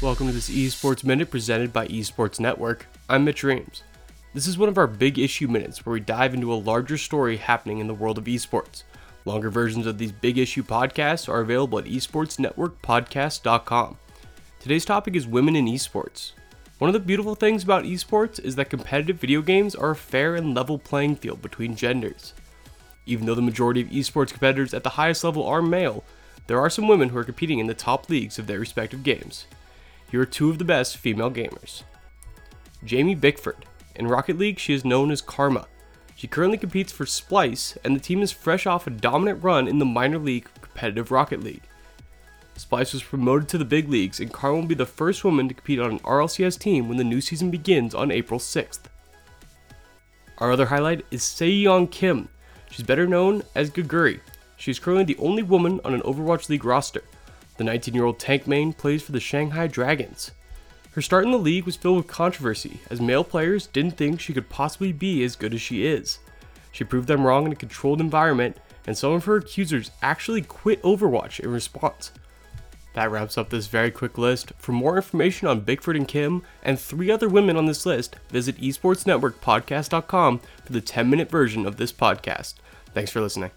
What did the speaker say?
Welcome to this Esports Minute presented by Esports Network. I'm Mitch Reams. This is one of our big issue minutes where we dive into a larger story happening in the world of esports. Longer versions of these big issue podcasts are available at esportsnetworkpodcast.com. Today's topic is women in esports. One of the beautiful things about esports is that competitive video games are a fair and level playing field between genders. Even though the majority of esports competitors at the highest level are male, there are some women who are competing in the top leagues of their respective games. Here are two of the best female gamers. Jamie Bickford. In Rocket League, she is known as Karma. She currently competes for Splice, and the team is fresh off a dominant run in the minor league competitive Rocket League. Splice was promoted to the big leagues, and Karma will be the first woman to compete on an RLCS team when the new season begins on April 6th. Our other highlight is Saeyeon Kim. She's better known as Geguri. She is currently the only woman on an Overwatch League roster. The 19 year old tank main plays for the Shanghai Dragons. Her start in the league was filled with controversy, as male players didn't think she could possibly be as good as she is. She proved them wrong in a controlled environment, and some of her accusers actually quit Overwatch in response. That wraps up this very quick list. For more information on Bickford and Kim and three other women on this list, visit esportsnetworkpodcast.com for the 10 minute version of this podcast. Thanks for listening.